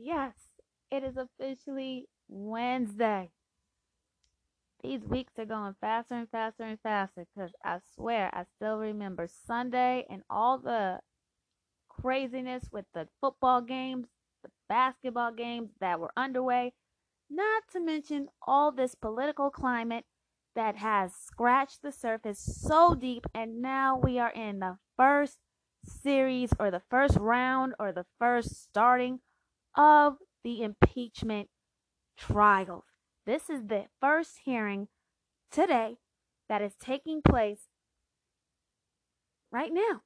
Yes, it is officially Wednesday. These weeks are going faster and faster and faster because I swear I still remember Sunday and all the craziness with the football games, the basketball games that were underway, not to mention all this political climate that has scratched the surface so deep, and now we are in the first series or the first round or the first starting of the impeachment trials. This is the first hearing today that is taking place right now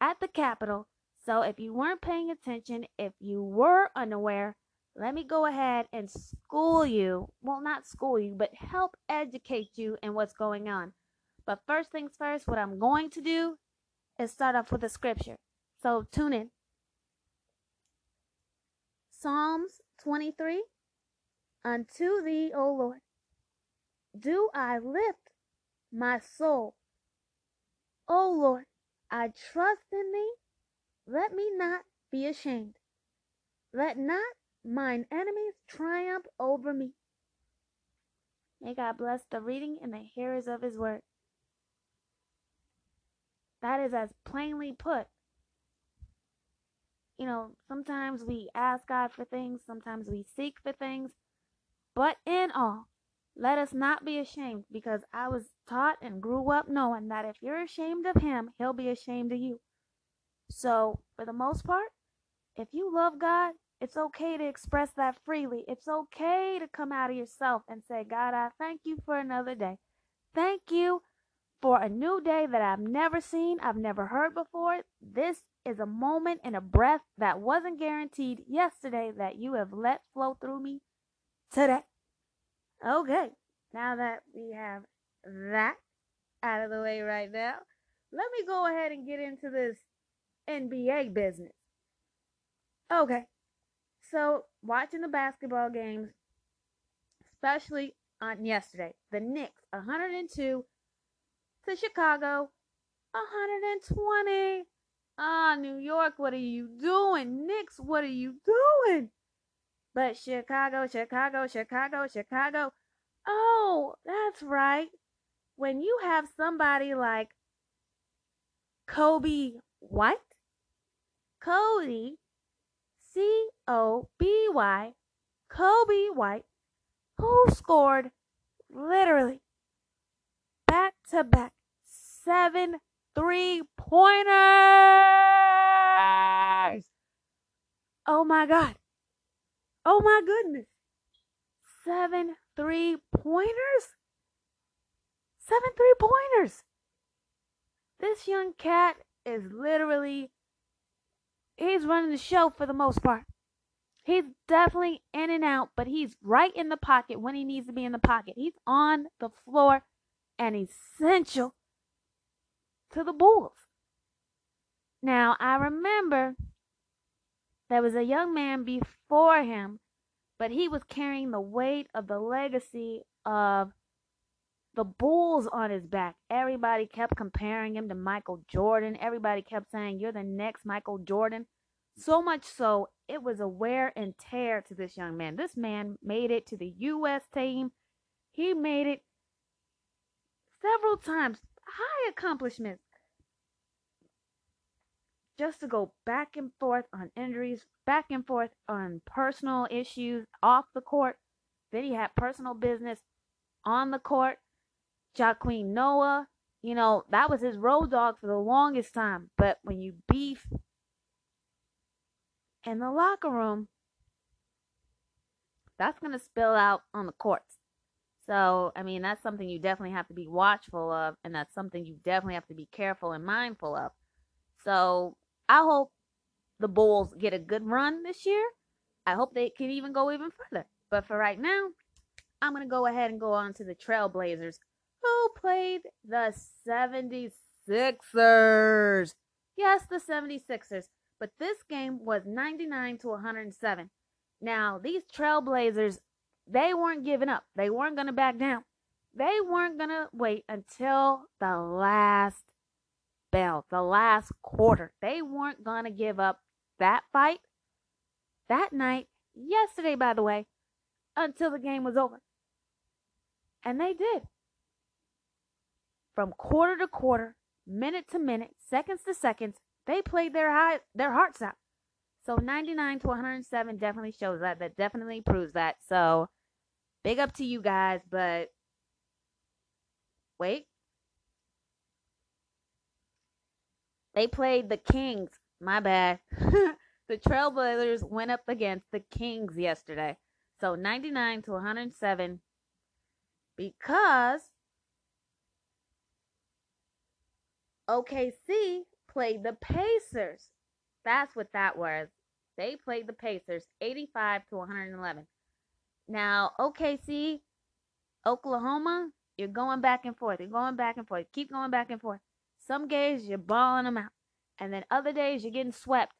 at the Capitol. So if you weren't paying attention, if you were unaware, let me go ahead and school you. Well, not school you, but help educate you in what's going on. But first things first, what I'm going to do is start off with a scripture. So tune in. Psalms 23 Unto thee, O Lord, do I lift my soul. O Lord, I trust in thee. Let me not be ashamed. Let not mine enemies triumph over me. May God bless the reading and the hearers of his word. That is as plainly put. You know, sometimes we ask God for things, sometimes we seek for things, but in all, let us not be ashamed because I was taught and grew up knowing that if you're ashamed of him, he'll be ashamed of you. So, for the most part, if you love God, it's okay to express that freely. It's okay to come out of yourself and say, God, I thank you for another day. Thank you for a new day that I've never seen, I've never heard before. This is a moment and a breath that wasn't guaranteed yesterday that you have let flow through me today. Okay, now that we have that out of the way right now, let me go ahead and get into this NBA business. Okay, so watching the basketball games, especially on yesterday, the Knicks 102 to Chicago, 120. Ah, New York, what are you doing? Knicks, what are you doing? But Chicago, Chicago, Chicago, Chicago. Oh, that's right. When you have somebody like Coby White, Cody, C O B Y, Coby White, who scored literally back to back seven three pointers. Oh my God. Oh my goodness. Seven three pointers? Seven three pointers. This young cat is literally, he's running the show for the most part. He's definitely in and out, but he's right in the pocket when he needs to be in the pocket. He's on the floor and essential to the Bulls. Now, I remember there was a young man before him, but he was carrying the weight of the legacy of the Bulls on his back. Everybody kept comparing him to Michael Jordan. Everybody kept saying, You're the next Michael Jordan. So much so, it was a wear and tear to this young man. This man made it to the U.S. team. He made it several times. High accomplishments. Just to go back and forth on injuries, back and forth on personal issues off the court. Then he had personal business on the court. Joakim Noah, you know, that was his road dog for the longest time. But when you beef in the locker room, that's going to spill out on the courts. So, I mean, that's something you definitely have to be watchful of, and that's something you definitely have to be careful and mindful of. So, I hope the Bulls get a good run this year. I hope they can even go even further. But for right now, I'm going to go ahead and go on to the Trailblazers, who played the 76ers. Yes, the 76ers. But this game was 99 to 107. Now, these Trailblazers they weren't giving up. They weren't going to back down. They weren't going to wait until the last bell, the last quarter. They weren't going to give up that fight. That night, yesterday, by the way, until the game was over. And they did. From quarter to quarter, minute to minute, seconds to seconds, they played their high, their hearts out. So 99 to 107 definitely shows that. That definitely proves that. So big up to you guys, but wait. They played the Kings. My bad. the Trailblazers went up against the Kings yesterday. So 99 to 107 because OKC played the Pacers. That's what that was. They played the Pacers 85 to 111. Now, OKC, Oklahoma, you're going back and forth. You're going back and forth. Keep going back and forth. Some days you're balling them out. And then other days you're getting swept.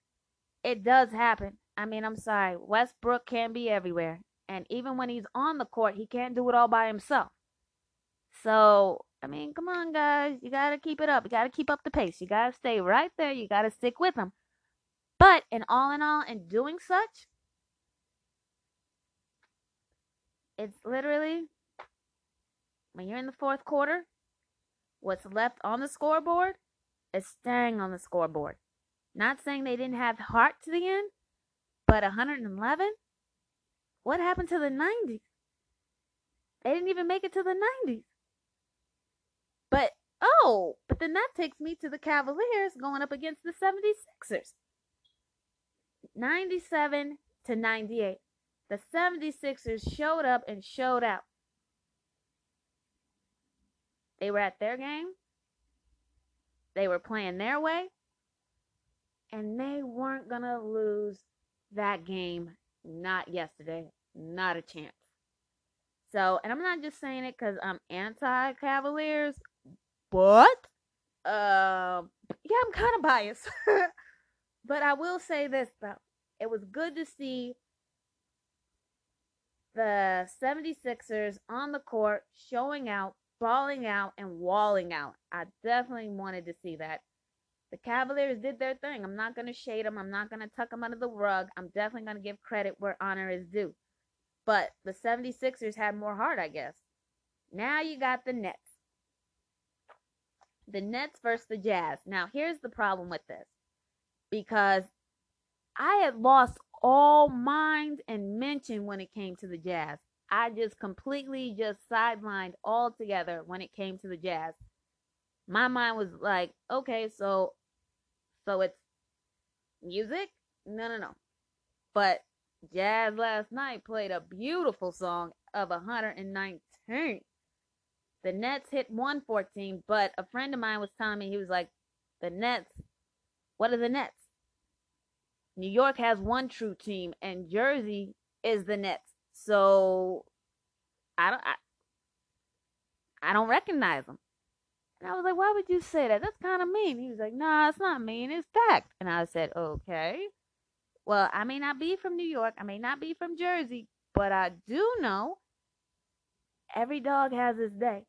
It does happen. I mean, I'm sorry. Westbrook can't be everywhere. And even when he's on the court, he can't do it all by himself. So, I mean, come on, guys. You got to keep it up. You got to keep up the pace. You got to stay right there. You got to stick with them. But in all in all, in doing such, it's literally when you're in the fourth quarter, what's left on the scoreboard is staying on the scoreboard. Not saying they didn't have heart to the end, but 111? What happened to the 90s? They didn't even make it to the 90s. But, oh, but then that takes me to the Cavaliers going up against the 76ers. 97 to 98. The 76ers showed up and showed out. They were at their game. They were playing their way. And they weren't going to lose that game. Not yesterday. Not a chance. So, and I'm not just saying it because I'm anti Cavaliers, but, uh, yeah, I'm kind of biased. but I will say this, though. It was good to see the 76ers on the court showing out, balling out, and walling out. I definitely wanted to see that. The Cavaliers did their thing. I'm not going to shade them. I'm not going to tuck them under the rug. I'm definitely going to give credit where honor is due. But the 76ers had more heart, I guess. Now you got the Nets. The Nets versus the Jazz. Now, here's the problem with this. Because I had lost all mind and mention when it came to the Jazz. I just completely just sidelined altogether when it came to the Jazz. My mind was like, okay, so so it's music? No, no, no. But Jazz last night played a beautiful song of 119. The Nets hit 114, but a friend of mine was telling me, he was like, the Nets, what are the Nets? New York has one true team, and Jersey is the Nets. So I don't, I, I don't recognize them. And I was like, why would you say that? That's kind of mean. He was like, nah, it's not mean. It's fact. And I said, okay. Well, I may not be from New York. I may not be from Jersey. But I do know every dog has his day.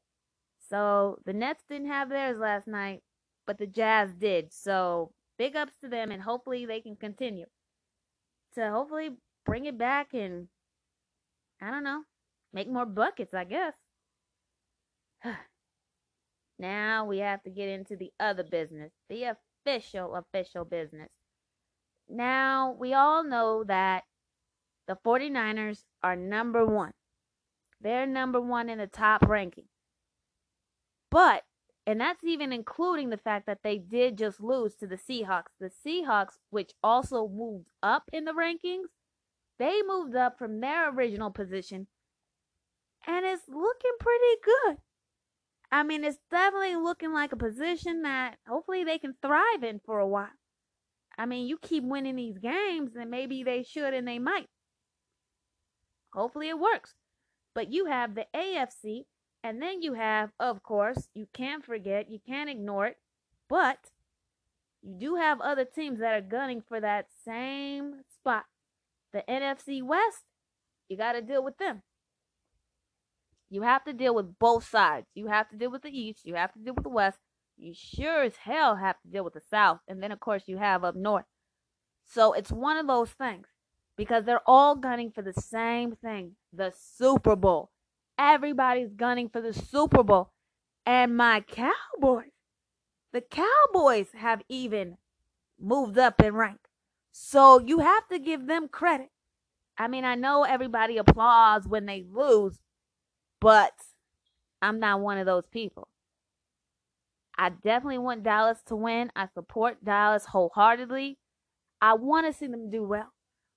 So the Nets didn't have theirs last night, but the Jazz did. So big ups to them, and hopefully they can continue to hopefully bring it back and I don't know, make more buckets, I guess. Now we have to get into the other business, the official, official business. Now, we all know that the 49ers are number one. They're number one in the top ranking. But, and that's even including the fact that they did just lose to the Seahawks. The Seahawks, which also moved up in the rankings, they moved up from their original position and it's looking pretty good. I mean, it's definitely looking like a position that hopefully they can thrive in for a while. I mean, you keep winning these games, and maybe they should and they might. Hopefully it works. But you have the AFC, and then you have, of course, you can't forget, you can't ignore it, but you do have other teams that are gunning for that same spot. The NFC West, you got to deal with them. You have to deal with both sides. You have to deal with the East. You have to deal with the West. You sure as hell have to deal with the South. And then, of course, you have up North. So it's one of those things. because they're all gunning for the same thing the Super Bowl. Everybody's gunning for the Super Bowl. And my Cowboys, the Cowboys have even moved up in rank. So you have to give them credit. I mean, I know everybody applauds when they lose, but I'm not one of those people. I definitely want Dallas to win. I support Dallas wholeheartedly. I want to see them do well.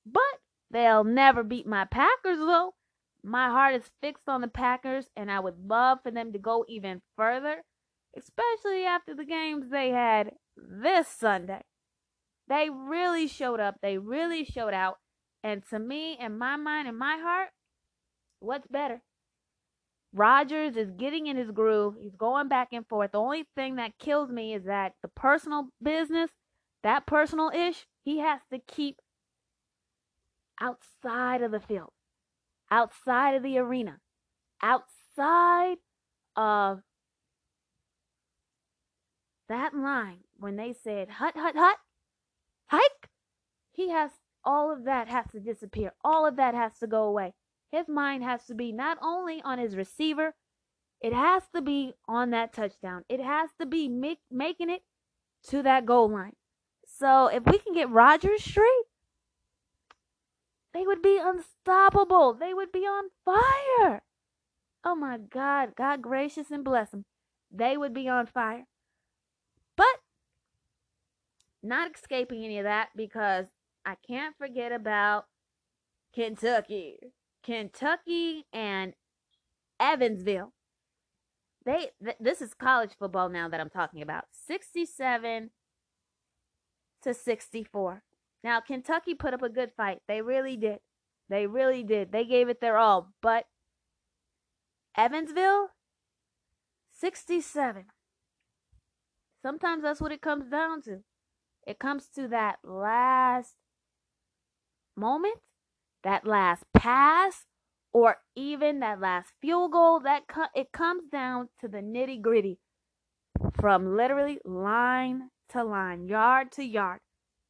But they'll never beat my Packers, though. My heart is fixed on the Packers, and I would love for them to go even further, especially after the games they had this Sunday. They really showed up, they really showed out. And to me, in my mind, in my heart, what's better? Rodgers is getting in his groove. He's going back and forth. The only thing that kills me is that the personal business, that personal ish, he has to keep outside of the field, outside of the arena, outside of that line when they said hut, hut, hut, hike. He has all of that has to disappear. All of that has to go away. His mind has to be not only on his receiver, it has to be on that touchdown. It has to be make, making it to that goal line. So if we can get Rodgers straight, they would be unstoppable. They would be on fire. Oh my God. God gracious and bless them. They would be on fire. But not escaping any of that because I can't forget about Kentucky. Kentucky and Evansville. They th- this is college football now that I'm talking about. 67 to 64. Now, Kentucky put up a good fight. They really did. They really did. They gave it their all. But Evansville, 67. Sometimes that's what it comes down to. It comes to that last moment, that last pass, or even that last field goal. That co- it comes down to the nitty gritty, from literally line to line, yard to yard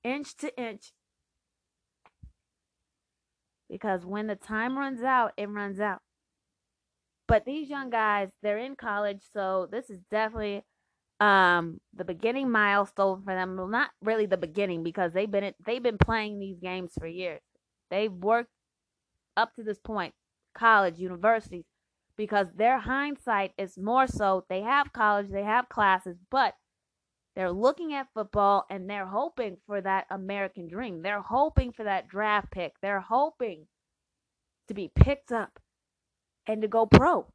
inch to inch. Because when the time runs out, it runs out. But these young guys, they're in college, so this is definitely um the beginning milestone for them. Well, not really the beginning because they've been they've been playing these games for years. They've worked up to this point, college, universities, because their hindsight is more so they have college, they have classes, but they're looking at football and they're hoping for that American dream. They're hoping for that draft pick. They're hoping to be picked up and to go pro.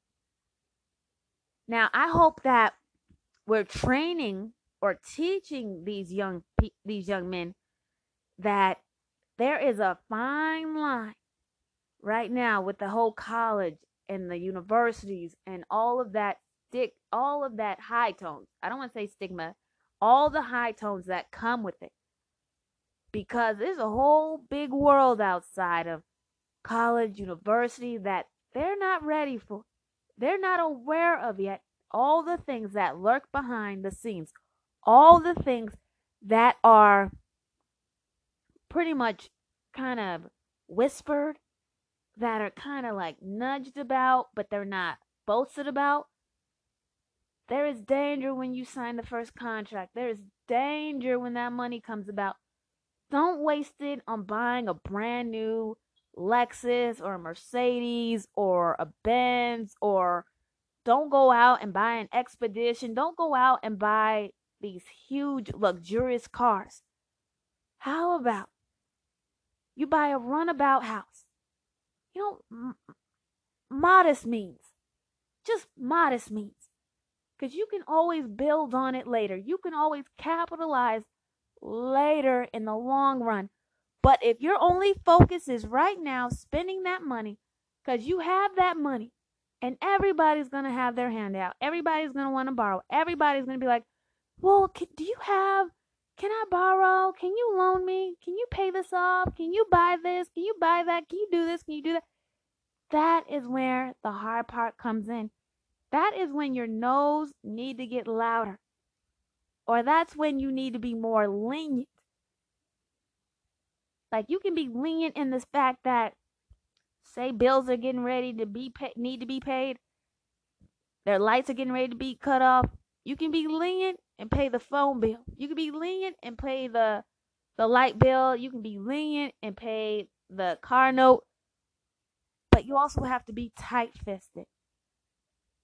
Now, I hope that we're training or teaching these young these young men that there is a fine line right now with the whole college and the universities and all of that stick all of that high tones. I don't want to say stigma all the high tones that come with it. Because there's a whole big world outside of college, university that they're not ready for. They're not aware of yet all the things that lurk behind the scenes, all the things that are pretty much kind of whispered, that are kind of like nudged about, but they're not boasted about. There is danger when you sign the first contract. There is danger when that money comes about. Don't waste it on buying a brand new Lexus or a Mercedes or a Benz or don't go out and buy an Expedition. Don't go out and buy these huge luxurious cars. How about you buy a runabout house? You know, m- modest means. Just modest means because you can always build on it later. You can always capitalize later in the long run. But if your only focus is right now spending that money, because you have that money, and everybody's going to have their hand out, everybody's going to want to borrow, everybody's going to be like, well, can, do you have, can I borrow? Can you loan me? Can you pay this off? Can you buy this? Can you buy that? Can you do this? Can you do that? That is where the hard part comes in. That is when your no's need to get louder. Or that's when you need to be more lenient. Like you can be lenient in this fact that say bills are getting ready to be paid, need to be paid, their lights are getting ready to be cut off. You can be lenient and pay the phone bill. You can be lenient and pay the the light bill. You can be lenient and pay the car note. But you also have to be tight fisted.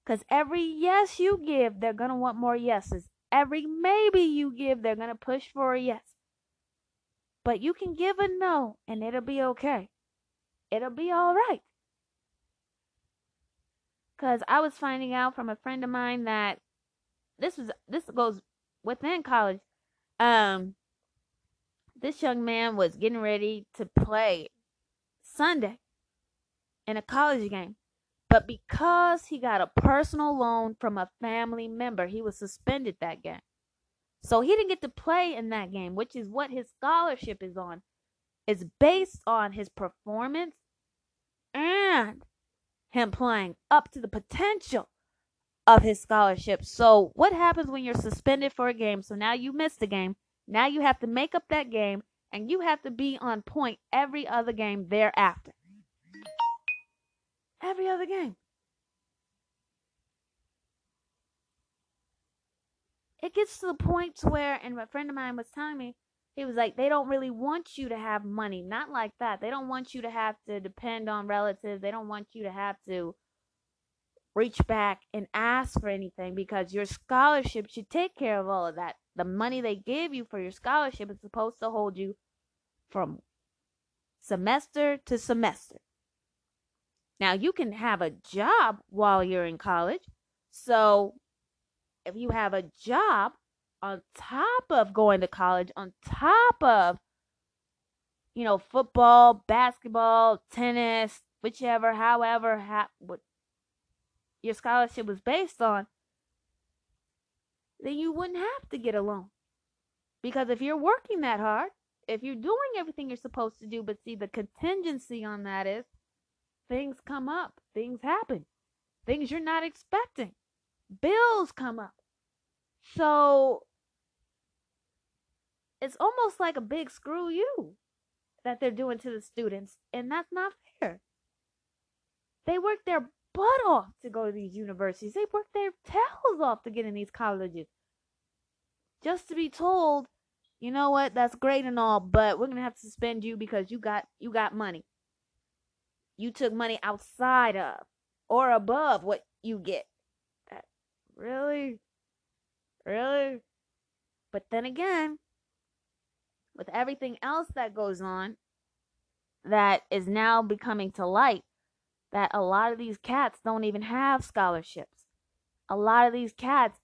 Because every yes you give, they're going to want more yeses. Every maybe you give, they're going to push for a yes. But you can give a no and it'll be okay. It'll be all right. Because I was finding out from a friend of mine that this was this goes within college. Um, this young man was getting ready to play Sunday in a college game. But because he got a personal loan from a family member, he was suspended that game. So he didn't get to play in that game, which is what his scholarship is on. It's based on his performance and him playing up to the potential of his scholarship. So, what happens when you're suspended for a game? So now you missed the game. Now you have to make up that game and you have to be on point every other game thereafter. Every other game. It gets to the point where, and a friend of mine was telling me, he was like, they don't really want you to have money. Not like that. They don't want you to have to depend on relatives. They don't want you to have to reach back and ask for anything because your scholarship should take care of all of that. The money they give you for your scholarship is supposed to hold you from semester to semester. Now, you can have a job while you're in college. So, if you have a job on top of going to college, on top of, you know, football, basketball, tennis, whichever, however, ha- what your scholarship was based on, then you wouldn't have to get a loan. Because if you're working that hard, if you're doing everything you're supposed to do, but see, the contingency on that is things come up, things happen, things you're not expecting, bills come up. So it's almost like a big screw you that they're doing to the students, and that's not fair. They work their butt off to go to these universities. They work their tails off to get in these colleges. Just to be told, you know what, that's great and all, but we're gonna have to suspend you because you got you got money. You took money outside of or above what you get. That really? Really? But then again, with everything else that goes on that is now becoming to light, that a lot of these cats don't even have scholarships. A lot of these cats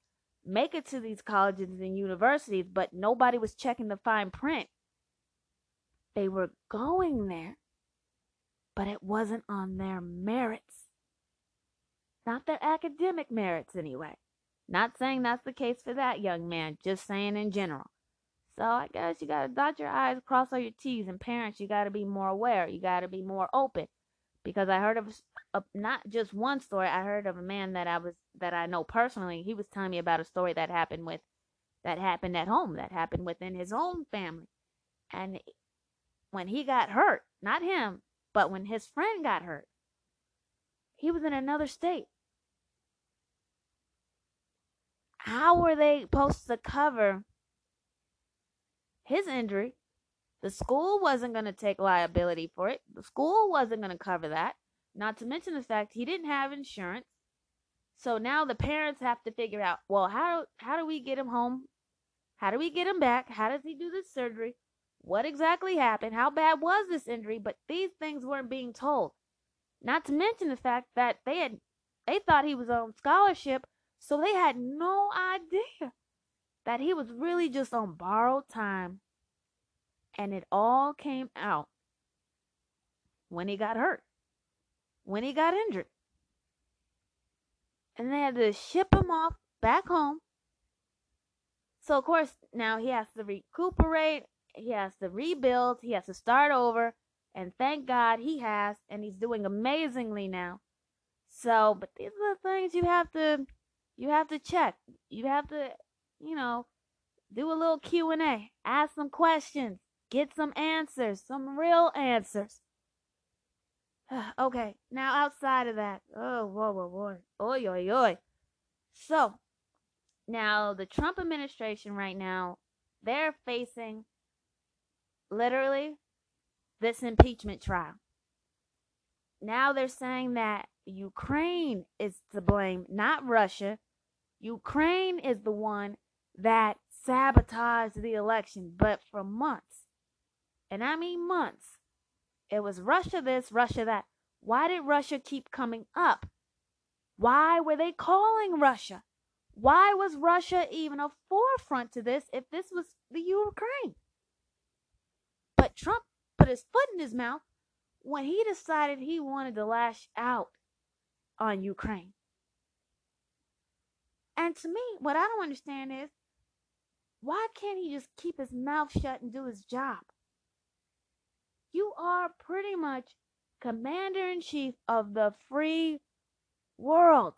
make it to these colleges and universities, but nobody was checking the fine print. They were going there, but it wasn't on their merits. Not their academic merits, anyway. Not saying that's the case for that young man, just saying in general. So I guess you gotta dot your I's, cross all your T's, and parents, you gotta be more aware. You gotta be more open because I heard of a, not just one story. I heard of a man that I was that I know personally. He was telling me about a story that happened with that happened at home, that happened within his own family, and when he got hurt, not him, but when his friend got hurt, he was in another state. How were they supposed to cover his injury the school wasn't going to take liability for it. The school wasn't going to cover that. Not to mention the fact he didn't have insurance. So now the parents have to figure out, well, how how do we get him home? How do we get him back? How does he do this surgery? What exactly happened? How bad was this injury? But these things weren't being told. Not to mention the fact that they had they thought he was on scholarship, so they had no idea that he was really just on borrowed time and it all came out when he got hurt, when he got injured. And they had to ship him off back home. So, of course, now he has to recuperate, he has to rebuild, he has to start over. And thank God he has, and he's doing amazingly now. So, but these are the things you have to you have to check. You have to, you know, do a little Q&A, ask some questions, Get some answers, some real answers. okay, now outside of that, oh, whoa, whoa, whoa, oi, oi, oi. So, now the Trump administration right now, they're facing literally this impeachment trial. Now they're saying that Ukraine is to blame, not Russia. Ukraine is the one that sabotaged the election, but for months, and I mean months, it was Russia this, Russia that. Why did Russia keep coming up? Why were they calling Russia? Why was Russia even a forefront to this if this was the Ukraine? Trump put his foot in his mouth when he decided he wanted to lash out on Ukraine. And to me, what I don't understand is why can't he just keep his mouth shut and do his job? You are pretty much commander in chief of the free world.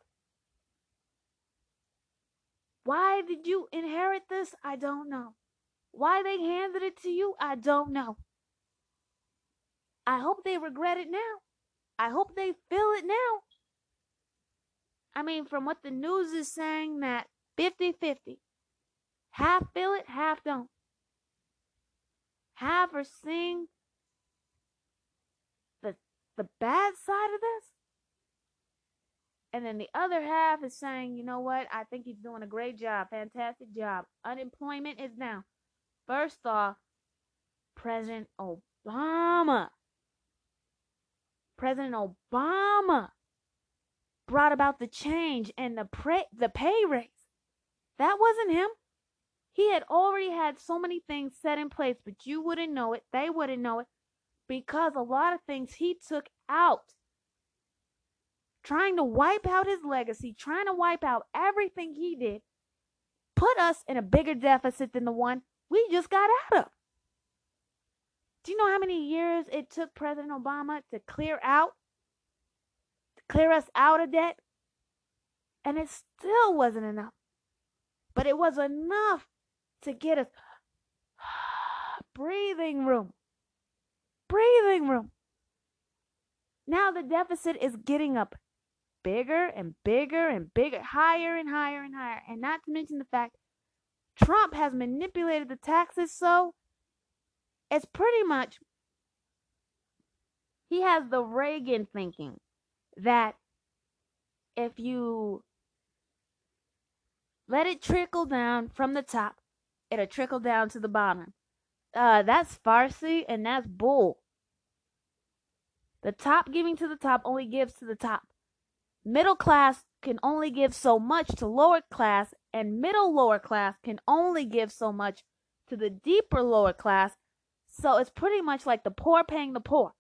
Why did you inherit this? I don't know. Why they handed it to you? I don't know. I hope they regret it now. I hope they feel it now. I mean, from what the news is saying, that 50 50. Half feel it, half don't. Half are seeing the, the bad side of this. And then the other half is saying, you know what? I think he's doing a great job, fantastic job. Unemployment is down. First off, President Obama. President Obama brought about the change and the the pay raise. That wasn't him. He had already had so many things set in place, but you wouldn't know it. They wouldn't know it because a lot of things he took out. Trying to wipe out his legacy, trying to wipe out everything he did, put us in a bigger deficit than the one we just got out of. Do you know how many years it took President Obama to clear out clear us out of debt. And it still wasn't enough. But it was enough to get us breathing room. Breathing room. Now the deficit is getting up bigger and bigger and bigger, higher and higher and higher. And not to mention the fact Trump has manipulated the taxes so it's pretty much he has the Reagan thinking that if you let it trickle down from the top, it'll trickle down to the bottom. Uh, that's Farsi and that's bull. The top giving to the top only gives to the top. Middle class can only give so much to lower class, and middle lower class can only give so much to the deeper lower class. So it's pretty much like the poor paying the poor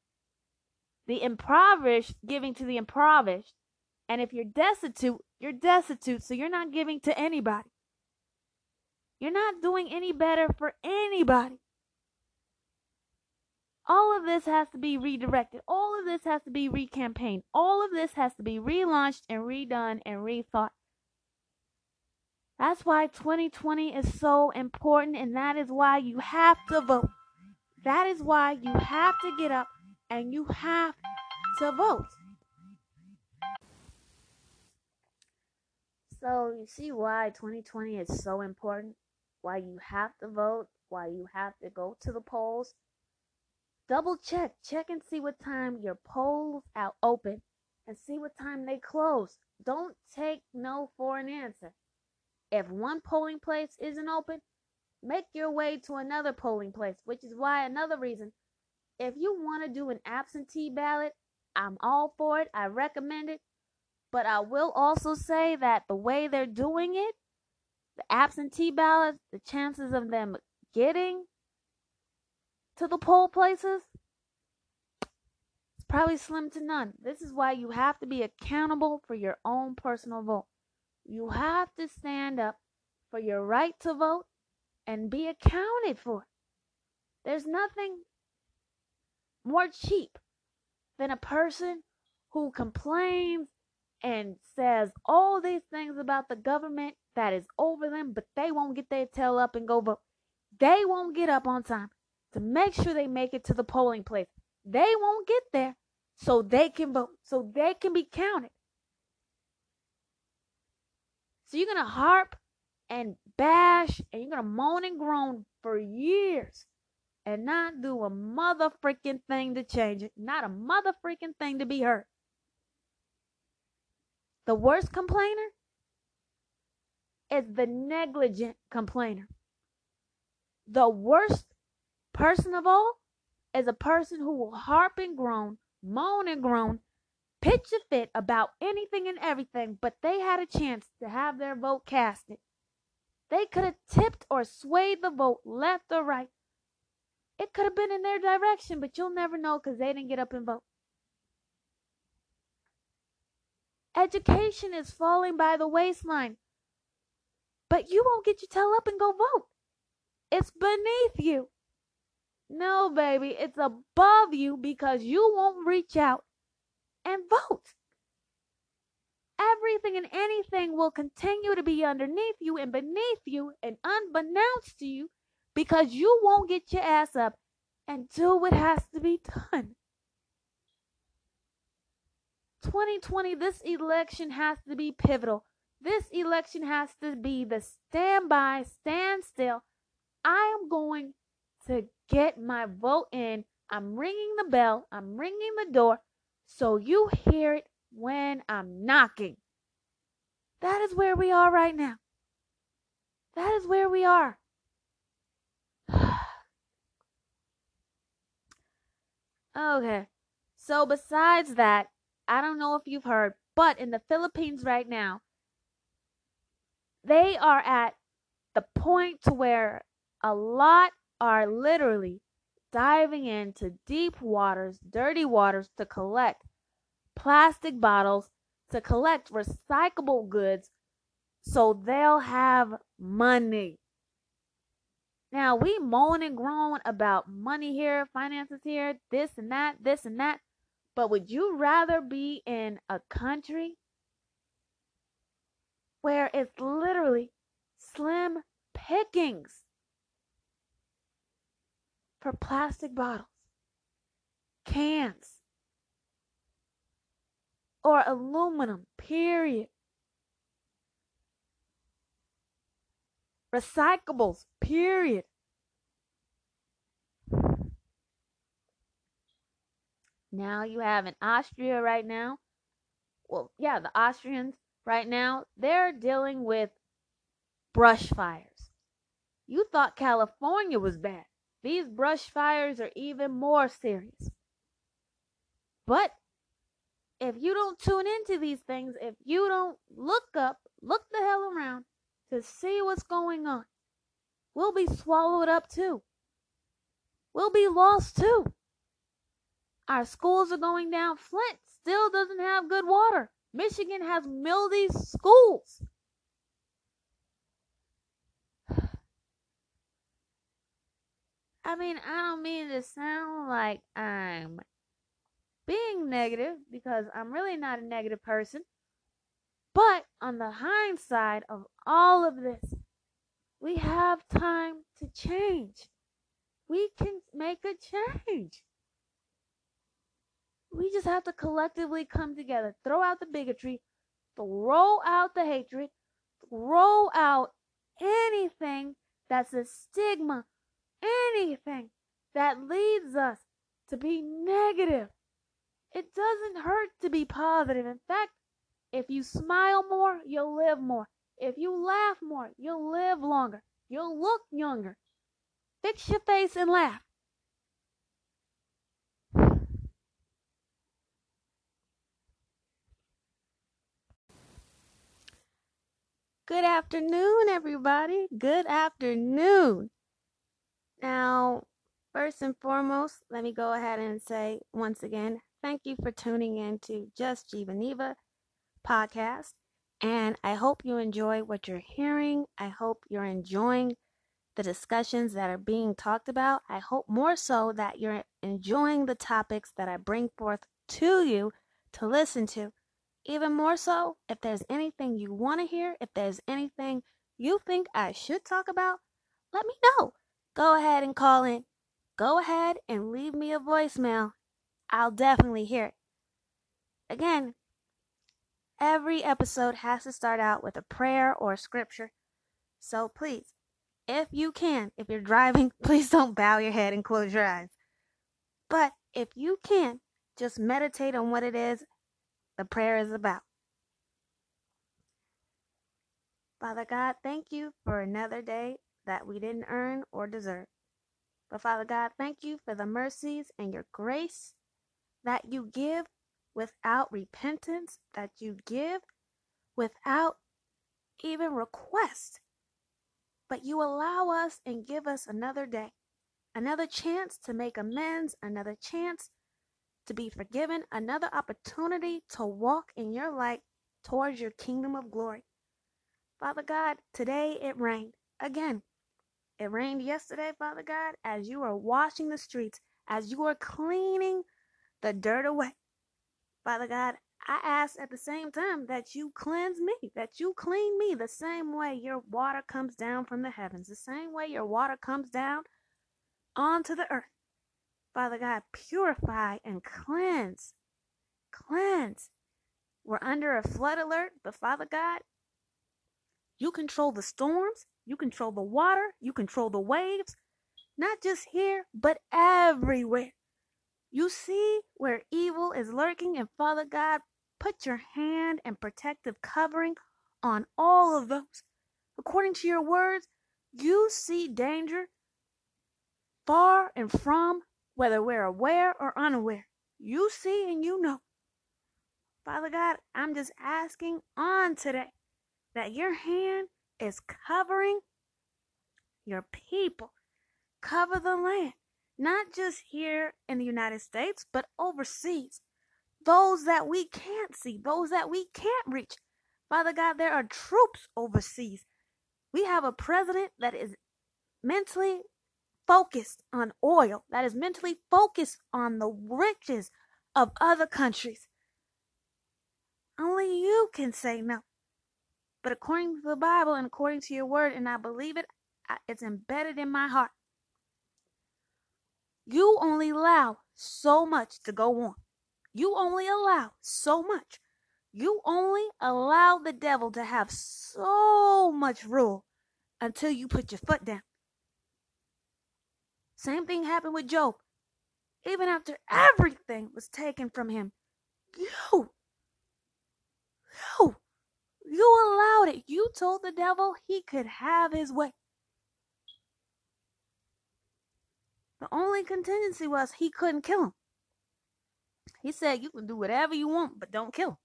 the impoverished giving to the impoverished. And if you're destitute, you're destitute, so you're not giving to anybody. You're not doing any better for anybody. All of this has to be redirected. All of this has to be recampaigned. All of this has to be relaunched and redone and rethought. That's why 2020 is so important, and that is why you have to vote. That is why you have to get up and you have to vote. So, you see why 2020 is so important? Why you have to vote? Why you have to go to the polls? Double check. Check and see what time your polls are open and see what time they close. Don't take no for an answer. If one polling place isn't open, make your way to another polling place, which is why another reason if you want to do an absentee ballot, I'm all for it. I recommend it. But I will also say that the way they're doing it, the absentee ballots, the chances of them getting to the poll places, it's probably slim to none. This is why you have to be accountable for your own personal vote. You have to stand up for your right to vote and be accounted for. There's nothing more cheap than a person who complains and says all these things about the government that is over them, but they won't get their tail up and go vote. They won't get up on time to make sure they make it to the polling place. They won't get there so they can vote, so they can be counted. So you're going to harp and bash and you're to moan and groan for years and not do a mother freaking thing to change it. Not a mother freaking thing to be hurt. The worst complainer is the negligent complainer. The worst person of all is a person who will harp and groan, moan and groan, pitch a fit about anything and everything, but they had a chance to have their vote casted. They could have tipped or swayed the vote left or right. It could have been in their direction, but you'll never know because they didn't get up and vote. Education is falling by the waistline, but you won't get your tail up and go vote. It's beneath you. No, baby, it's above you because you won't reach out and vote. Everything and anything will continue to be underneath you and beneath you and unbeknownst to you because you won't get your ass up and do what has to be done. 2020, this election has to be pivotal. This election has to be the standby, stand still. I am going to get my vote in. I'm ringing the bell, I'm ringing the door so you hear it when I'm knocking. That is where we are right now. That is where we are. okay. So, besides that, I don't know if you've heard, but in the Philippines right now, they are at the point to where a lot are literally diving into deep waters, dirty waters to collect plastic bottles, to collect recyclable goods so they'll have money. Now, we moan and groan about money here, finances here, this and that, this and that. But would you rather be in a country where it's literally slim pickings for plastic bottles, cans, or aluminum, period. Recyclables, period. Now you have in Austria right now. Well, yeah, the Austrians right now, they're dealing with brush fires. You thought California was bad. These brush fires are even more serious. But if you don't tune into these things, if you don't look up, look the hell around to see what's going on, we'll be swallowed up too. We'll be lost too. Our schools are going down. Flint still doesn't have good water. Michigan has mildy schools. I mean, I don't mean to sound like I'm being negative because I'm really not a negative person. But on the hindsight of all of this, we have time to change. We can make a change. We just have to collectively come together, throw out the bigotry, throw out the hatred, throw out anything that's a stigma anything that leads us to be negative. It doesn't hurt to be positive. In fact, if you smile more, you'll live more. If you laugh more, you'll live longer. You'll look younger. Fix your face and laugh. Good afternoon, everybody. Good afternoon. Now, first and foremost, let me go ahead and say once again, thank you for tuning in to Just Jivaneva podcast. And I hope you enjoy what you're hearing. I hope you're enjoying the discussions that are being talked about. I hope more so that you're enjoying the topics that I bring forth to you to listen to. Even more so, if there's anything you want to hear, if there's anything you think I should talk about, let me know go ahead and call in go ahead and leave me a voicemail. I'll definitely hear it. Again, every episode has to start out with a prayer or a scripture. So please, if you can, if you're driving, please don't bow your head and close your eyes. But if you can, just meditate on what it is the prayer is about. Father God, thank you for another day that we didn't earn or deserve. But Father God, thank you for the mercies and your grace that you give without repentance, that you give without even request. But you allow us and give us another day, another chance to make amends, another chance to be forgiven, another opportunity to walk in your light towards your kingdom of glory. Father God, today it rained again. It rained yesterday, Father God, as you were washing the streets, as you were cleaning the dirt away. Father God, I ask at the same time that you cleanse me, that you clean me the same way your water comes down from the heavens, the same way your water comes down onto the earth. Father God, purify and cleanse. Cleanse. We're under a flood alert, but Father God, you control the storms, you control the water, you control the waves, not just here, but everywhere. You see where evil is lurking, and Father God, put your hand and protective covering on all of those. According to your words, you see danger far and from, whether we're aware or unaware. You see and you know. Father God, I'm just asking on today that your hand is covering your people. Cover the land, not just here in the United States, but overseas. Those that we can't see, those that we can't reach. Father God, there are troops overseas. We have a president that is mentally focused on oil, that is mentally focused on the riches of other countries. Only you can say no. But according to the Bible and according to your word, and I believe it, it's embedded in my heart. You only allow so much to go on. You only allow so much. You only allow the devil to have so much rule until you put your foot down. Same thing happened with Job. Even after everything was taken from him, you, you, you allowed it. You told the devil he could have his way. The only contingency was he couldn't kill him. He said, You can do whatever you want, but don't kill.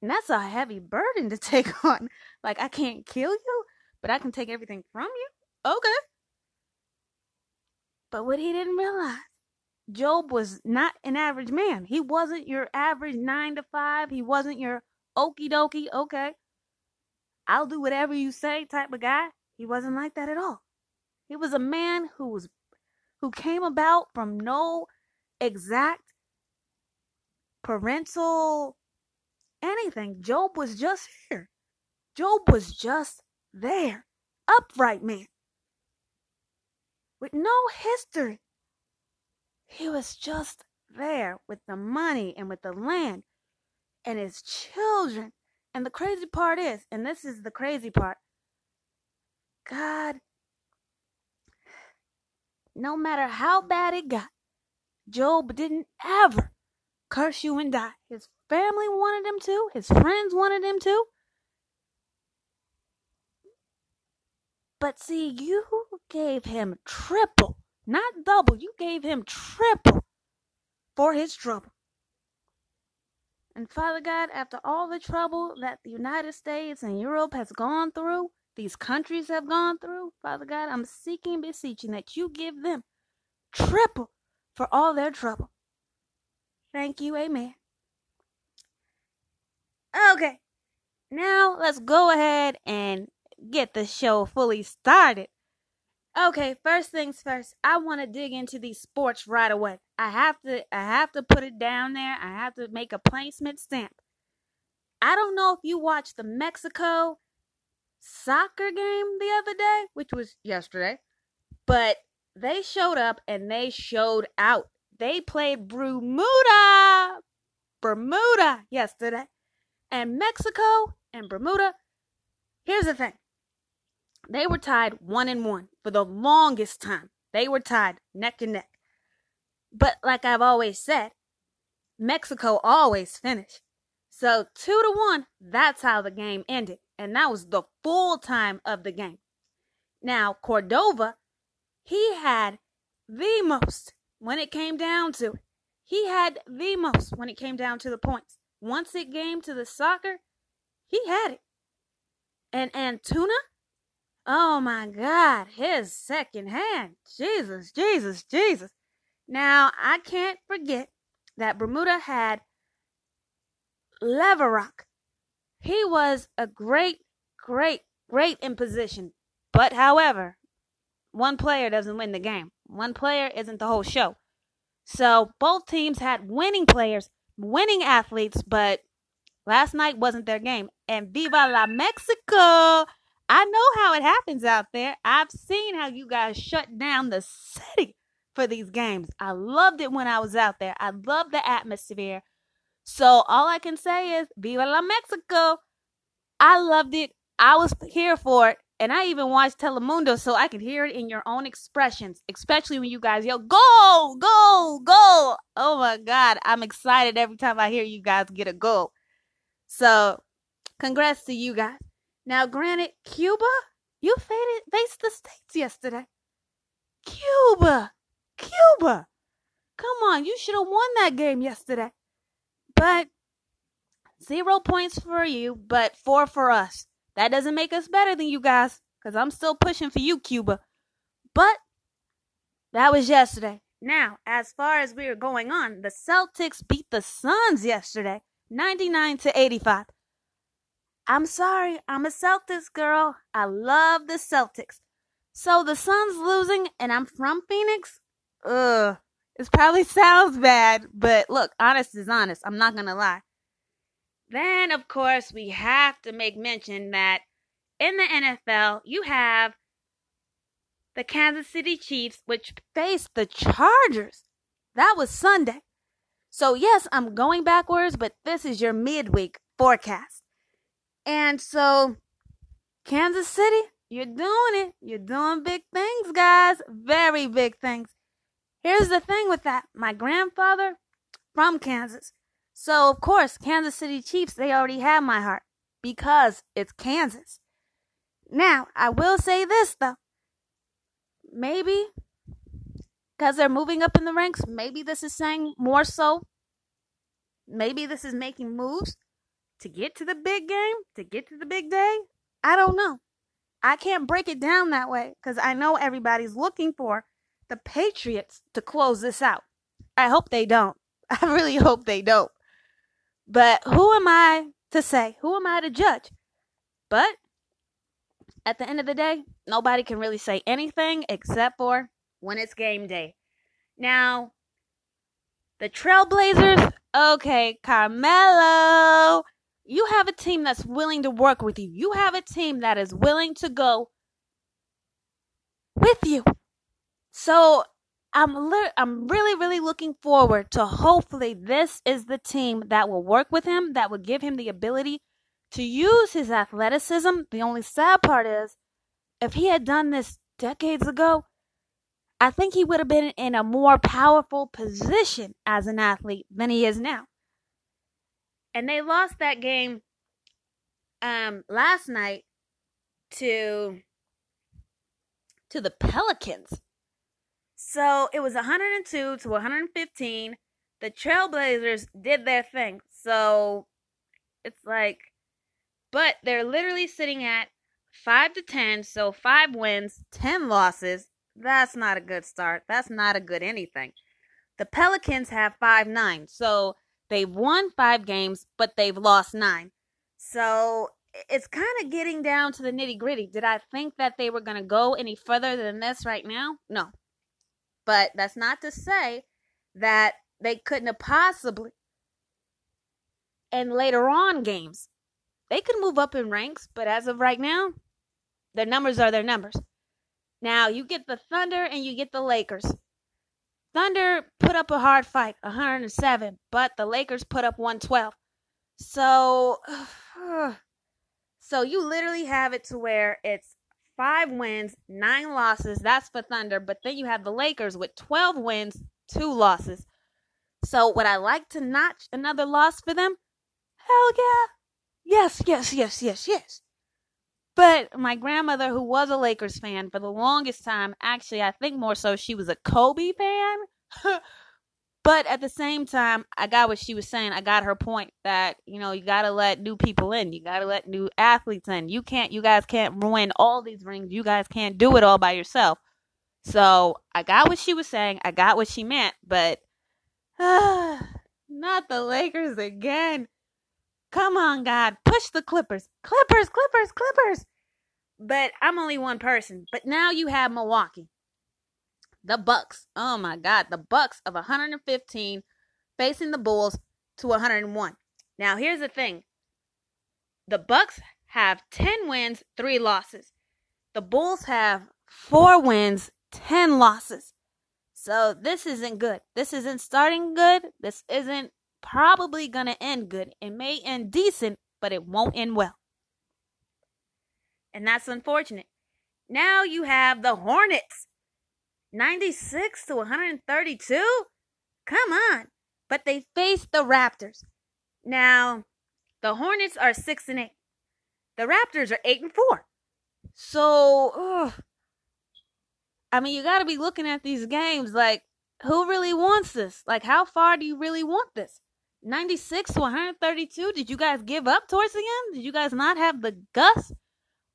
And that's a heavy burden to take on. Like, I can't kill you, but I can take everything from you? Okay. But what he didn't realize, Job was not an average man. He wasn't your average nine to five. He wasn't your okie dokie, okay, I'll do whatever you say type of guy. He wasn't like that at all. He was a man who was who came about from no exact parental anything. Job was just here. Job was just there. Upright man. With no history. He was just there with the money and with the land and his children. And the crazy part is, and this is the crazy part, God, no matter how bad it got, Job didn't ever curse you and die. His family wanted him to, his friends wanted him to. But see, you gave him triple, not double. You gave him triple for his trouble. And Father God, after all the trouble that the United States and Europe has gone through, these countries have gone through, Father God, I'm seeking, beseeching that you give them triple for all their trouble. Thank you, amen. Okay, now let's go ahead and get the show fully started. Okay, first things first. I want to dig into these sports right away. I have to I have to put it down there. I have to make a placement stamp. I don't know if you watched the Mexico soccer game the other day, which was yesterday, but they showed up and they showed out. They played Bermuda, Bermuda yesterday, and Mexico and Bermuda. Here's the thing they were tied one and one for the longest time. They were tied neck and neck. But like I've always said, Mexico always finished. So two to one, that's how the game ended. And that was the full time of the game. Now, Cordova, he had the most when it came down to it. He had the most when it came down to the points. Once it came to the soccer, he had it. And Antuna, oh my God, his second hand. Jesus, Jesus, Jesus. Now, I can't forget that Bermuda had Leverock. He was a great, great, great in position. But however, one player doesn't win the game. One player isn't the whole show. So both teams had winning players, winning athletes, but last night wasn't their game. And Viva la Mexico! I know how it happens out there. I've seen how you guys shut down the city for these games. I loved it when I was out there. I love the atmosphere. So all I can say is Viva la Mexico. I loved it. I was here for it. And I even watched Telemundo so I could hear it in your own expressions, especially when you guys yell, go, go, go. Oh my God. I'm excited every time I hear you guys get a goal. So, congrats to you guys. Now, granted, Cuba, you faced the States yesterday. Cuba, Cuba. Come on, you should have won that game yesterday. But zero points for you, but four for us. That doesn't make us better than you guys, because I'm still pushing for you, Cuba. But that was yesterday. Now, as far as we are going on, the Celtics beat the Suns yesterday, 99 to 85. I'm sorry, I'm a Celtics girl. I love the Celtics. So the Suns losing, and I'm from Phoenix. Ugh, it probably sounds bad, but look, honest is honest. I'm not gonna lie. Then, of course, we have to make mention that in the NFL, you have the Kansas City Chiefs, which faced the Chargers. That was Sunday. So, yes, I'm going backwards, but this is your midweek forecast. And so, Kansas City, you're doing it. You're doing big things, guys. Very big things. Here's the thing with that my grandfather from Kansas. So, of course, Kansas City Chiefs, they already have my heart because it's Kansas. Now, I will say this though. Maybe because they're moving up in the ranks, maybe this is saying more so. Maybe this is making moves to get to the big game, to get to the big day. I don't know. I can't break it down that way because I know everybody's looking for the Patriots to close this out. I hope they don't. I really hope they don't. But who am I to say? Who am I to judge? But at the end of the day, nobody can really say anything except for when it's game day. Now, the Trailblazers, okay, Carmelo, you have a team that's willing to work with you. You have a team that is willing to go with you. So I'm li- I'm really really looking forward to hopefully this is the team that will work with him that will give him the ability to use his athleticism. The only sad part is if he had done this decades ago, I think he would have been in a more powerful position as an athlete than he is now. And they lost that game um last night to to the Pelicans. So it was 102 to 115. The Trailblazers did their thing. So it's like, but they're literally sitting at 5 to 10. So 5 wins, 10 losses. That's not a good start. That's not a good anything. The Pelicans have 5 9. So they've won 5 games, but they've lost 9. So it's kind of getting down to the nitty gritty. Did I think that they were going to go any further than this right now? No. But that's not to say that they couldn't have possibly. And later on games, they could move up in ranks, but as of right now, their numbers are their numbers. Now you get the Thunder and you get the Lakers. Thunder put up a hard fight, 107, but the Lakers put up 112. So, so you literally have it to where it's five wins, nine losses. That's for Thunder, but then you have the Lakers with 12 wins, two losses. So would I like to notch another loss for them? Hell yeah. Yes, yes, yes, yes, yes. But my grandmother, who was a Lakers fan for the longest time, actually, I think more so she was a Kobe fan. but at the same time, I got what she was saying. I got her point that, you know, you got to let new people in. You got to let new athletes in. You can't, you guys can't ruin all these rings. You guys can't do it all by yourself. So I got what she was saying. I got what she meant, but uh, not the Lakers again. Come on, God, push the Clippers. Clippers, Clippers, Clippers. But I'm only one person. But now you have Milwaukee. The Bucks. Oh my God, the Bucks of 115 facing the Bulls to 101. Now, here's the thing. The Bucks have 10 wins, 3 losses. The Bulls have 4 wins, 10 losses. So this isn't good. This isn't starting good. This isn't probably going to end good. It may end decent, but it won't end well. And that's unfortunate. Now you have the Hornets. 96 to 132? Come on. But they face the Raptors. Now, the Hornets are 6 and 8. The Raptors are 8 and 4. So, ugh. I mean, you got to be looking at these games like who really wants this? Like how far do you really want this? 96 to 132. Did you guys give up towards the end? Did you guys not have the gus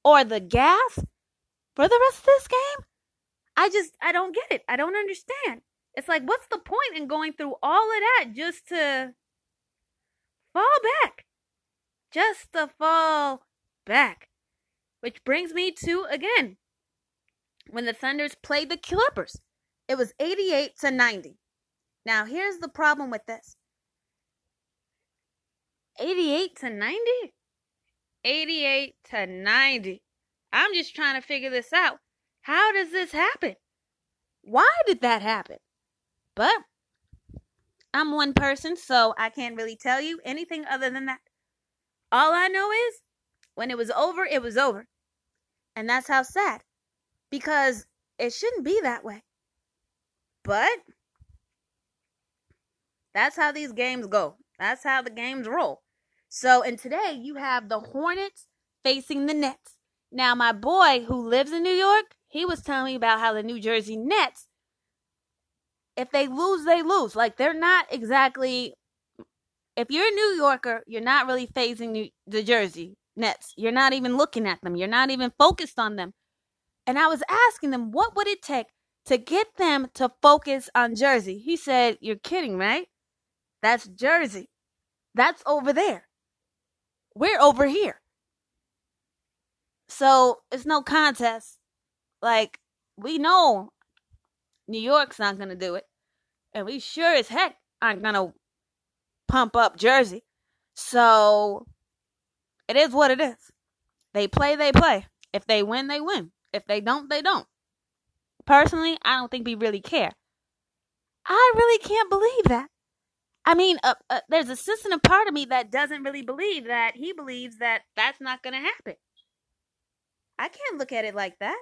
or the gas for the rest of this game? I just, I don't get it. I don't understand. It's like, what's the point in going through all of that just to fall back? Just to fall back. Which brings me to, again, when the Thunders played the Clippers, it was 88 to 90. Now, here's the problem with this 88 to 90? 88 to 90. I'm just trying to figure this out. How does this happen? Why did that happen? But I'm one person, so I can't really tell you anything other than that. All I know is when it was over, it was over. And that's how sad. Because it shouldn't be that way. But that's how these games go. That's how the games roll. So, and today you have the Hornets facing the Nets. Now, my boy who lives in New York, he was telling me about how the New Jersey Nets, if they lose, they lose. Like, they're not exactly, if you're a New Yorker, you're not really phasing New, the Jersey Nets. You're not even looking at them, you're not even focused on them. And I was asking them, what would it take to get them to focus on Jersey? He said, You're kidding, right? That's Jersey. That's over there. We're over here. So it's no contest. Like, we know New York's not going to do it. And we sure as heck aren't going to pump up Jersey. So it is what it is. They play, they play. If they win, they win. If they don't, they don't. Personally, I don't think we really care. I really can't believe that. I mean, uh, uh, there's a sensitive part of me that doesn't really believe that he believes that that's not going to happen. I can't look at it like that.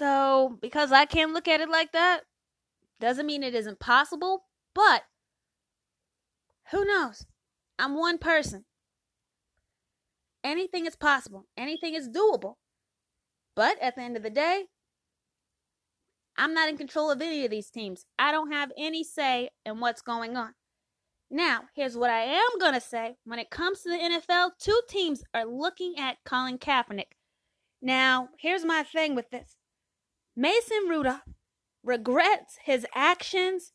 So, because I can't look at it like that, doesn't mean it isn't possible, but who knows? I'm one person. Anything is possible, anything is doable. But at the end of the day, I'm not in control of any of these teams. I don't have any say in what's going on. Now, here's what I am going to say. When it comes to the NFL, two teams are looking at Colin Kaepernick. Now, here's my thing with this Mason Rudolph regrets his actions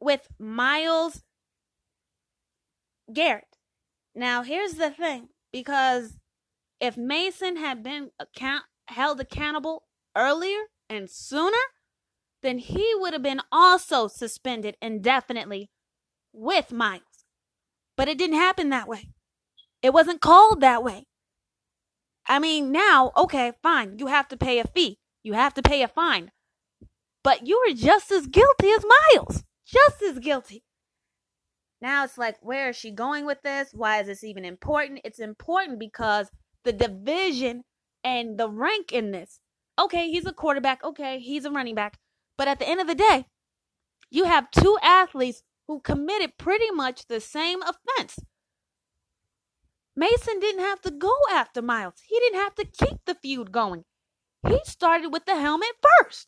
with Myles Garrett. Now, here's the thing because if Mason had been account- held accountable earlier and sooner, then he would have been also suspended indefinitely with Myles. But it didn't happen that way. It wasn't called that way. I mean, now, okay, fine, you have to pay a fee. You have to pay a fine. But you were just as guilty as Myles. Just as guilty. Now it's like, where is she going with this? Why is this even important? It's important because the division and the rank in this. Okay, he's a quarterback. Okay, he's a running back. But at the end of the day, you have two athletes who committed pretty much the same offense. Mason didn't have to go after Myles. He didn't have to keep the feud going. He started with the helmet first.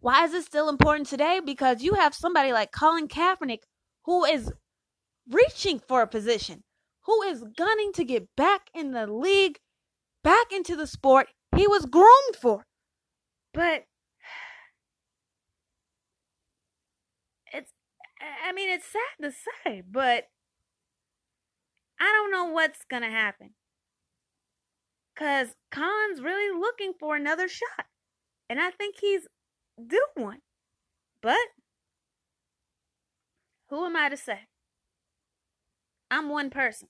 Why is this still important today? Because you have somebody like Colin Kaepernick who is reaching for a position, who is gunning to get back in the league, back into the sport he was groomed for. But it's, I mean, it's sad to say, but I don't know what's going to happen. Because Khan's really looking for another shot. And I think he's due one. But who am I to say? I'm one person.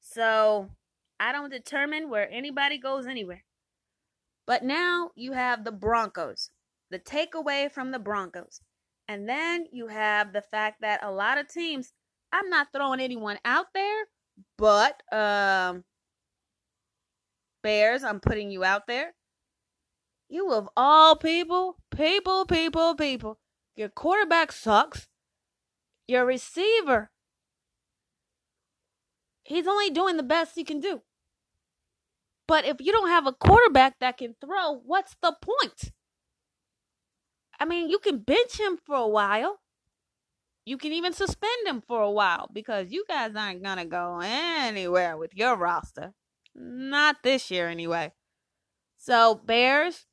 So I don't determine where anybody goes anywhere. But now you have the Broncos, the takeaway from the Broncos. And then you have the fact that a lot of teams, I'm not throwing anyone out there, but um Bears, I'm putting you out there. You of all people, people, people, people. Your quarterback sucks. Your receiver, he's only doing the best he can do. But if you don't have a quarterback that can throw, what's the point? I mean, you can bench him for a while. You can even suspend him for a while because you guys aren't going to go anywhere with your roster. Not this year, anyway. So, Bears,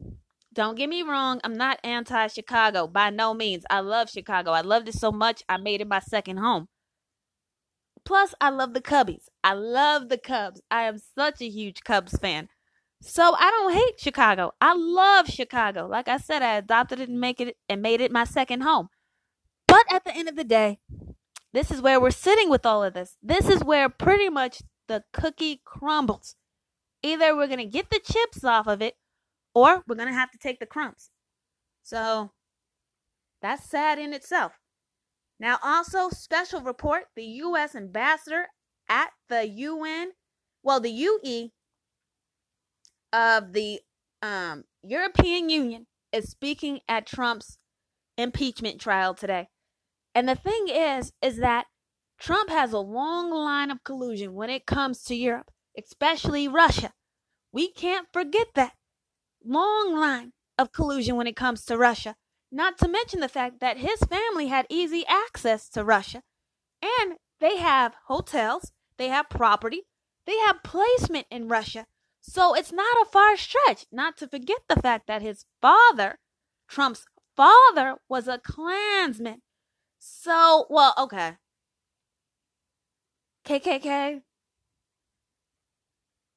don't get me wrong. I'm not anti Chicago by no means. I love Chicago. I loved it so much, I made it my second home. Plus, I love the Cubbies. I love the Cubs. I am such a huge Cubs fan. So I don't hate Chicago. I love Chicago. Like I said, I adopted it and make it and made it my second home. But at the end of the day, this is where we're sitting with all of this. This is where pretty much the cookie crumbles. Either we're going to get the chips off of it or we're going to have to take the crumbs. So that's sad in itself. Now, also, special report the U.S. ambassador at the UN, well, the UE of the um, European Union is speaking at Trump's impeachment trial today. And the thing is, is that Trump has a long line of collusion when it comes to Europe, especially Russia. We can't forget that long line of collusion when it comes to Russia. Not to mention the fact that his family had easy access to Russia. And they have hotels, they have property, they have placement in Russia. So it's not a far stretch not to forget the fact that his father, Trump's father, was a Klansman. So, well, okay. KKK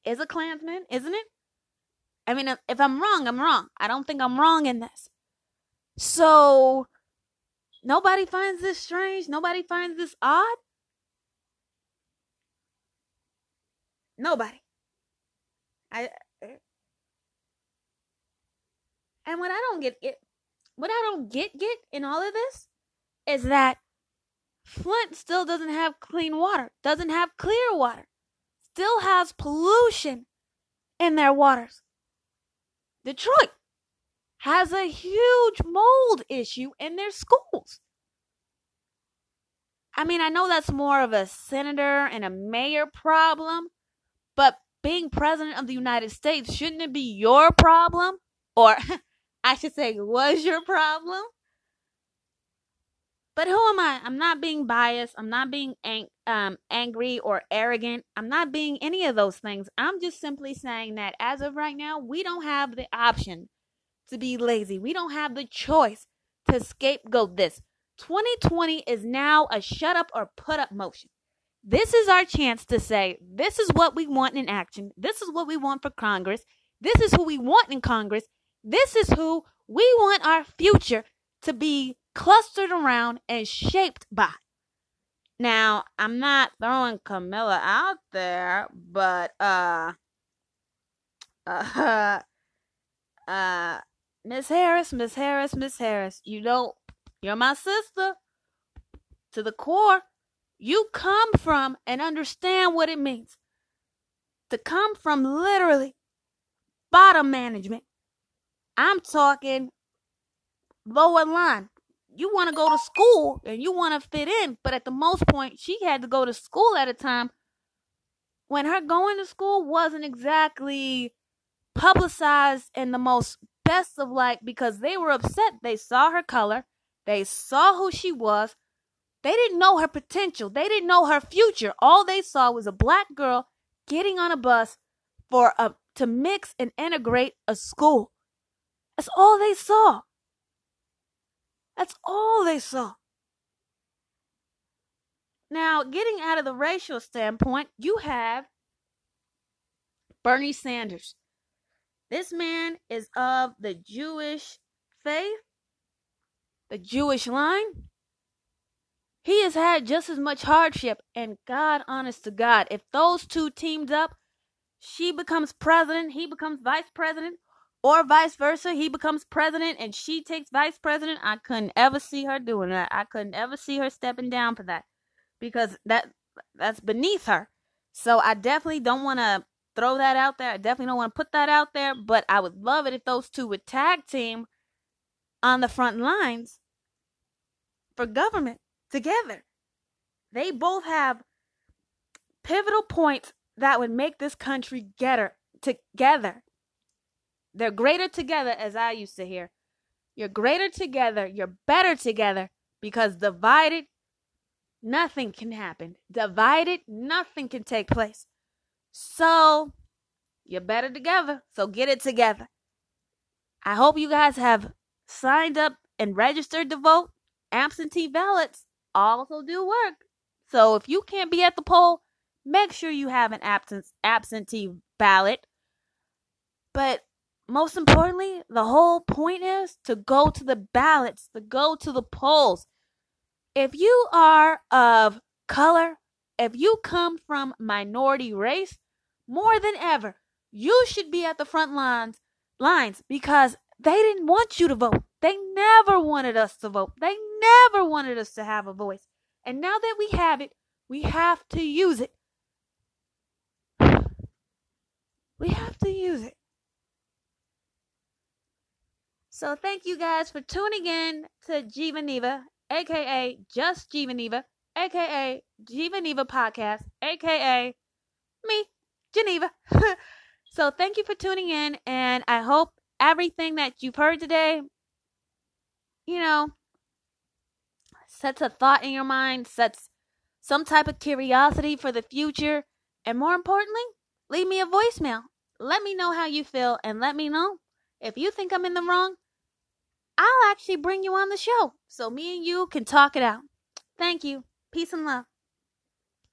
is a Klansman, isn't it? I mean, if I'm wrong, I'm wrong. I don't think I'm wrong in this. So, nobody finds this strange. Nobody finds this odd. Nobody. I and what I don't get it what I don't get get in all of this is that Flint still doesn't have clean water, doesn't have clear water, still has pollution in their waters. Detroit has a huge mold issue in their schools. I mean, I know that's more of a senator and a mayor problem, but being president of the United States, shouldn't it be your problem? Or I should say, was your problem? But who am I? I'm not being biased. I'm not being ang- um, angry or arrogant. I'm not being any of those things. I'm just simply saying that as of right now, we don't have the option to be lazy. We don't have the choice to scapegoat this. 2020 is now a shut up or put up motion. This is our chance to say, this is what we want in action. This is what we want for Congress. This is who we want in Congress. This is who we want our future to be clustered around and shaped by. Now, I'm not throwing Camilla out there, but uh uh uh Miss Harris, Miss Harris, Miss Harris, you know you're my sister to the core. You come from and understand what it means to come from literally bottom management. I'm talking lower line. You want to go to school and you want to fit in, but at the most point, she had to go to school at a time when her going to school wasn't exactly publicized in the most best of light because they were upset. They saw her color, they saw who she was, they didn't know her potential. They didn't know her future. All they saw was a black girl getting on a bus for a to mix and integrate a school. That's all they saw. That's all they saw. Now, getting out of the racial standpoint, you have Bernie Sanders. This man is of the Jewish faith, the Jewish line. He has had just as much hardship. And God, honest to God, if those two teamed up, she becomes president, he becomes vice president, or vice versa, he becomes president and she takes vice president. I couldn't ever see her doing that. I couldn't ever see her stepping down for that because that that's beneath her. So I definitely don't want to throw that out there. I definitely don't want to put that out there, but I would love it if those two would tag team on the front lines for government together. They both have pivotal points that would make this country getter together. They're greater together, as I used to hear. You're greater together, you're better together, because divided, nothing can happen. Divided, nothing can take place. So, you're better together. So, get it together. I hope you guys have signed up and registered to vote. Absentee ballots also do work. So if you can't be at the poll, make sure you have an absence absentee ballot. But most importantly, the whole point is to go to the ballots, to go to the polls. If you are of color, if you come from minority race, more than ever, you should be at the front lines lines because they didn't want you to vote. They never wanted us to vote. They never wanted us to have a voice. And now that we have it, we have to use it. We have to use it. So thank you guys for tuning in to Jiva aka Just Jiva aka Jiva Podcast, aka me, Geneva. so thank you for tuning in, and I hope everything that you've heard today, you know, sets a thought in your mind, sets some type of curiosity for the future, and more importantly, leave me a voicemail. Let me know how you feel and let me know if you think I'm in the wrong. I'll actually bring you on the show so me and you can talk it out. Thank you. Peace and love.